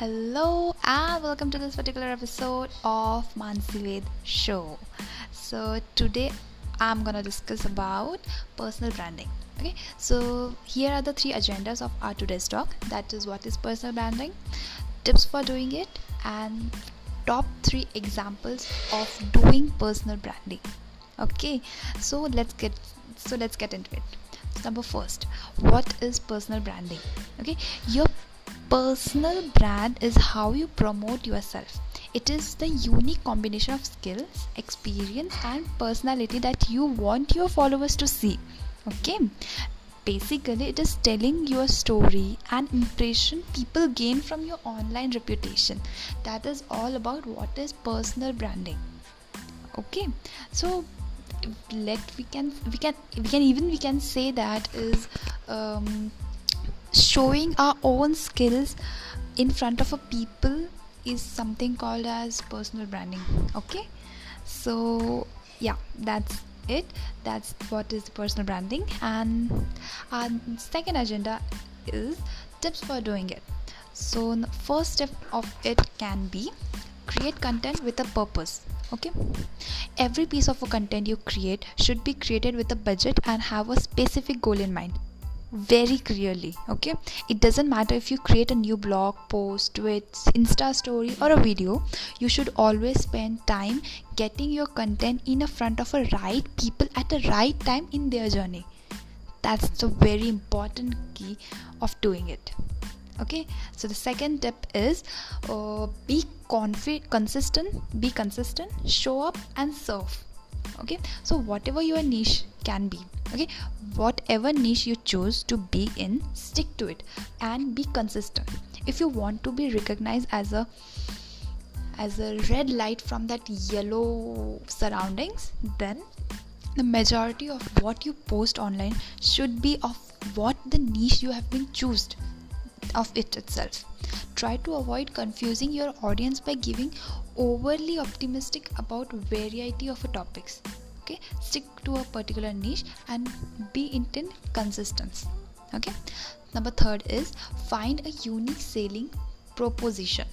Hello and welcome to this particular episode of Mansi Ved Show. So today I'm gonna discuss about personal branding. Okay, so here are the three agendas of our today's talk. That is what is personal branding, tips for doing it, and top three examples of doing personal branding. Okay, so let's get so let's get into it. Number first, what is personal branding? Okay, your personal brand is how you promote yourself. It is the unique combination of skills experience and personality that you want your followers to see. Okay? Basically it is telling your story and impression people gain from your online reputation. That is all about what is personal branding. Okay? So let we can we can we can even we can say that is um, showing our own skills in front of a people is something called as personal branding okay? So yeah that's it. That's what is personal branding. And our second agenda is tips for doing it. So the first step of it can be create content with a purpose okay? Every piece of a content you create should be created with a budget and have a specific goal in mind very clearly okay? It doesn't matter if you create a new blog post tweets insta story or a video you should always spend time getting your content in front of a right people at the right time in their journey. That's the very important key of doing it okay? So the second tip is uh, be confi- consistent be consistent show up and serve okay? So whatever your niche can be. Okay? Whatever niche you choose to be in stick to it and be consistent. If you want to be recognized as a as a red light from that yellow surroundings then the majority of what you post online should be of what the niche you have been chosen of it itself. Try to avoid confusing your audience by giving overly optimistic about variety of topics okay stick to a particular niche and be intent consistent okay number third is find a unique selling proposition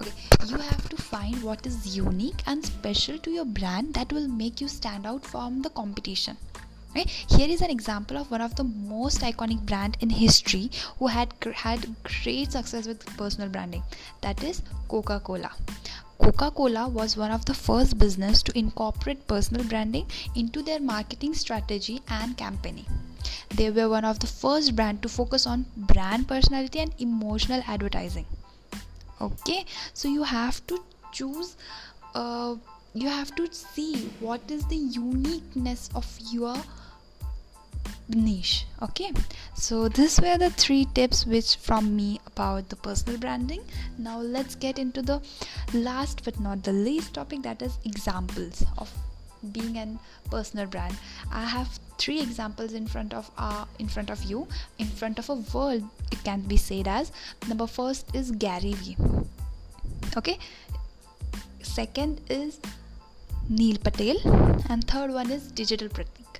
okay you have to find what is unique and special to your brand that will make you stand out from the competition Right? Here is an example of one of the most iconic brand in history who had had great success with personal branding. That is Coca-Cola. Coca-Cola was one of the first business to incorporate personal branding into their marketing strategy and campaigning. They were one of the first brand to focus on brand personality and emotional advertising. Okay, so you have to choose uh, you have to see what is the uniqueness of your niche okay? So this were the three tips which from me about the personal branding. Now let's get into the last but not the least topic that is examples of being an personal brand. I have three examples in front of uh, in front of you in front of a world it can be said as. Number first is gary vee okay? Second is neil patel and third one is digital pratik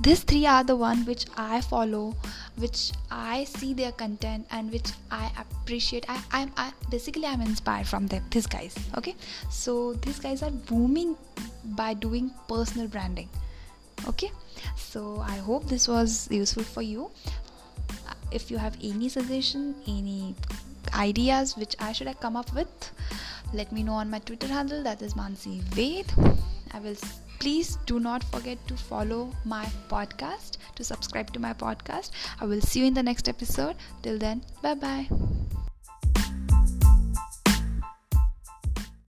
these three are the one which i follow which i see their content and which i appreciate. I i'm I, basically i'm inspired from them these guys okay? So these guys are booming by doing personal branding okay? So i hope this was useful for you. If you have any suggestion any ideas which i should have come up with let me know on my twitter handle that is mansi ved. I will please do not forget to follow my podcast to subscribe to my podcast. I will see you in the next episode. Till then bye bye